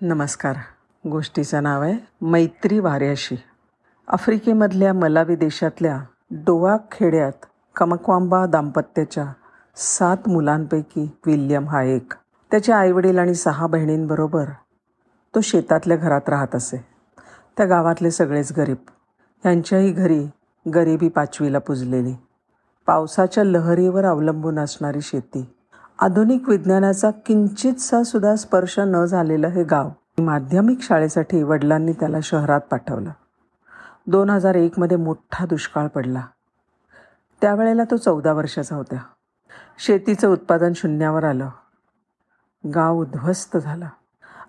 नमस्कार. गोष्टीचं नाव आहे मैत्री वाऱ्याशी. आफ्रिकेमधल्या मलावी देशातल्या डोवा खेड्यात कमक्वांबा दाम्पत्याच्या सात मुलांपैकी विल्यम हा एक. त्याच्या आईवडील आणि सहा बहिणींबरोबर तो शेतातल्या घरात राहत असे. त्या गावातले सगळेच गरीब. यांच्याही घरी गरिबी पाचवीला पुजलेली. पावसाच्या लहरीवर अवलंबून असणारी शेती. आधुनिक विज्ञानाचा किंचितसा सुद्धा स्पर्श न झालेलं हे गाव. माध्यमिक शाळेसाठी वडिलांनी त्याला शहरात पाठवलं. दोन हजार एकमध्ये मोठा दुष्काळ पडला. त्यावेळेला तो चौदा वर्षाचा होता. शेतीचं उत्पादन शून्यावर आलं. गाव उद्ध्वस्त झालं.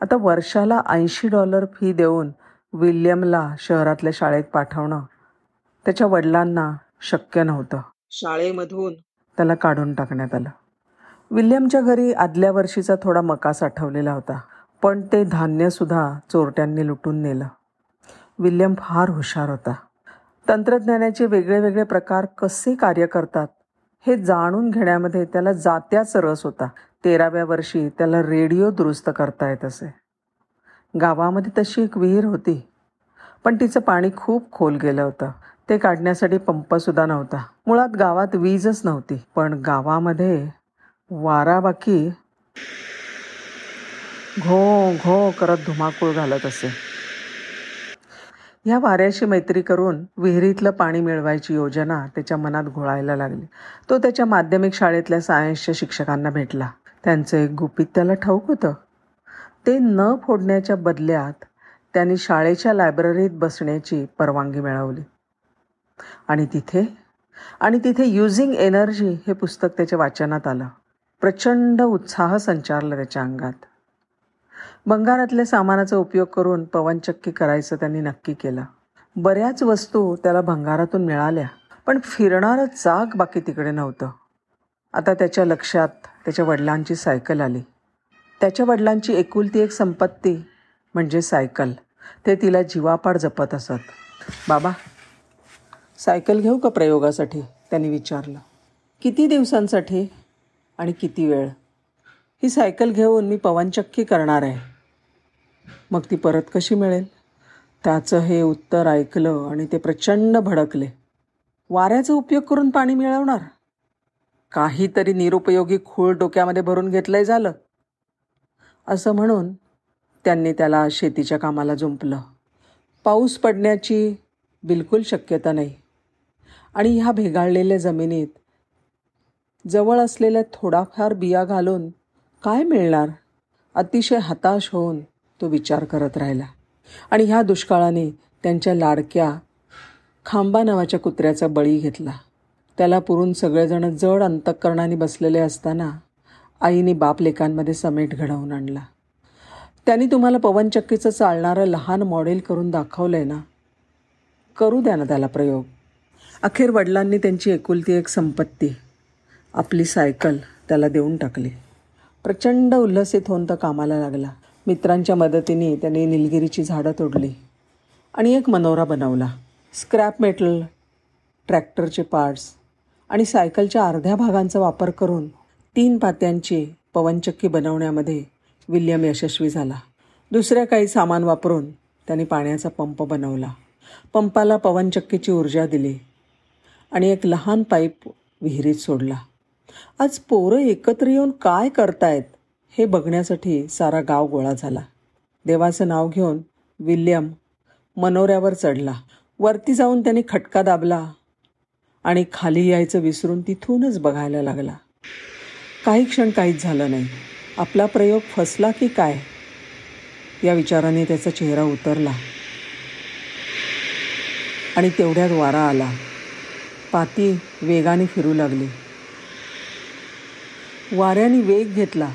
आता वर्षाला ऐंशी डॉलर फी देऊन विल्यमला शहरातल्या शाळेत पाठवणं त्याच्या वडिलांना शक्य नव्हतं. शाळेमधून त्याला काढून टाकण्यात आलं. विल्यमच्या घरी आदल्या वर्षीचा थोडा मका साठवलेला होता पण ते धान्यसुद्धा चोरट्यांनी लुटून नेलं. विल्यम फार हुशार होता. तंत्रज्ञानाचे वेगळे वेगळे प्रकार कसे कार्य करतात हे जाणून घेण्यामध्ये त्याला जात्याच रस होता. तेराव्या वर्षी त्याला रेडिओ दुरुस्त करता येत असे. गावामध्ये तशी एक विहीर होती पण तिचं पाणी खूप खोल गेलं होतं. ते काढण्यासाठी पंपसुद्धा नव्हता. मुळात गावात वीजच नव्हती पण गावामध्ये वारा बाकी घो घो करत धुमाकूळ घालत असे. ह्या वाऱ्याशी मैत्री करून विहिरीतलं पाणी मिळवायची योजना त्याच्या मनात घोळायला लागली. तो त्याच्या माध्यमिक शाळेतल्या सायन्सच्या शिक्षकांना भेटला. त्यांचं एक गुपित त्याला ठाऊक होतं. ते न फोडण्याच्या बदल्यात त्यांनी शाळेच्या लायब्ररीत बसण्याची परवानगी मिळवली. आणि तिथे आणि तिथे युझिंग एनर्जी हे पुस्तक त्याच्या वाचनात आलं. प्रचंड उत्साह संचारला त्याच्या अंगात. बंगारातल्या सामानाचा उपयोग करून पवनचक्की करायचं त्यांनी नक्की केलं. बऱ्याच वस्तू त्याला भंगारातून मिळाल्या पण फिरणारं चाक बाकी तिकडे नव्हतं. आता त्याच्या लक्षात त्याच्या वडिलांची सायकल आली. त्याच्या वडिलांची एकुलती एक संपत्ती म्हणजे सायकल. ते तिला जीवापाड जपत असत. बाबा सायकल घेऊ का प्रयोगासाठी? त्यांनी विचारलं. किती दिवसांसाठी? आणि किती वेळ? ही सायकल घेऊन मी पवनचक्की करणार आहे. मग ती परत कशी मिळेल? त्याचं हे उत्तर ऐकलं आणि ते प्रचंड भडकले. वाऱ्याचा उपयोग करून पाणी मिळवणार? काहीतरी निरुपयोगी खूळ डोक्यामध्ये भरून घेतलंय झालं. असं म्हणून त्यांनी त्याला शेतीच्या कामाला जुंपलं. पाऊस पडण्याची बिलकुल शक्यता नाही. आणि ह्या भेगाळलेल्या जमिनीत जवळ असलेल्या थोडाफार बिया घालून काय मिळणार? अतिशय हताश होऊन तो विचार करत राहिला. आणि ह्या दुष्काळाने त्यांच्या लाडक्या खांबा नावाच्या कुत्र्याचा बळी घेतला. त्याला पुरून सगळेजण जड अंतकरणाने बसलेले असताना आईने बापलेकांमध्ये समेट घडवून आणला. त्यांनी तुम्हाला पवनचक्कीचं चालणारं लहान मॉडेल करून दाखवलं आहे ना? करू द्या ना त्याला प्रयोग. अखेर वडिलांनी त्यांची एकुलती एक संपत्ती. आपली सायकल त्याला देऊन टाकली. प्रचंड उल्हसित होऊन तर कामाला लागला. मित्रांच्या मदतीने त्याने निलगिरीची झाडं तोडली आणि एक मनोरा बनवला. स्क्रॅप मेटल ट्रॅक्टरचे पार्ट्स आणि सायकलच्या अर्ध्या भागांचा वापर करून तीन पात्यांची पवनचक्की बनवण्यामध्ये विल्यम यशस्वी झाला. दुसऱ्या काही सामान वापरून त्याने पाण्याचा पंप बनवला. पंपाला पवनचक्कीची ऊर्जा दिली आणि एक लहान पाईप विहिरीत सोडला. आज पोरं एकत्र येऊन काय करतायत हे बघण्यासाठी सारा गाव गोळा झाला. देवाचं नाव घेऊन विल्यम मनोऱ्यावर चढला. वरती जाऊन त्याने खटका दाबला आणि खाली यायचं विसरून तिथूनच बघायला लागला. काही क्षण काहीच झालं नाही. आपला प्रयोग फसला की काय? या विचाराने त्याचा चेहरा उतरला आणि तेवढ्यात वारा आला. पाती वेगाने फिरू लागली. वाऱ्याने वेग घेतला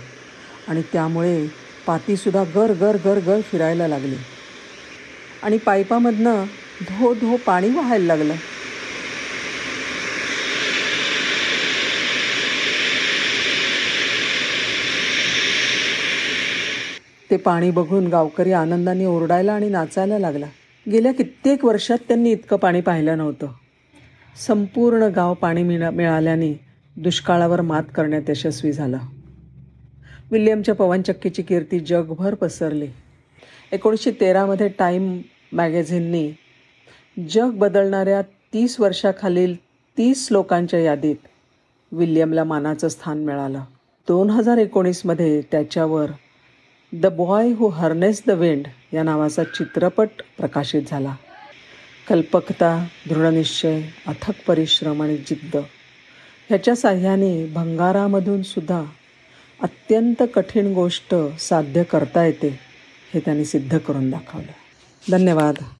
आणि त्यामुळे पातीसुद्धा गर गर गर गर फिरायला लागली. आणि पाईपामधनं धो धो पाणी वाहायला लागलं. ते पाणी बघून गावकरी आनंदाने ओरडायला आणि नाचायला लागला. गेल्या कित्येक वर्षात त्यांनी इतकं पाणी पाहिलं नव्हतं. संपूर्ण गाव पाणी मिळा मिळाल्याने दुष्काळावर मात करण्यात यशस्वी झाला. विल्यमच्या पवनचक्कीची कीर्ती जगभर पसरली. एकोणीसशे तेरामध्ये टाईम मॅगझिननी जग बदलणाऱ्या तीस वर्षाखालील तीस लोकांच्या यादीत विल्यमला मानाचं स्थान मिळालं. दोन हजार एकोणीसमध्ये त्याच्यावर the boy who harness the wind या नावाचा चित्रपट प्रकाशित झाला. कल्पकता दृढनिश्चय अथक परिश्रम आणि जिद्द ह्याच्या साह्याने भंगारामधून सुद्धा अत्यंत कठीण गोष्ट साध्य करता येते हे त्यांनी सिद्ध करून दाखवलं. धन्यवाद.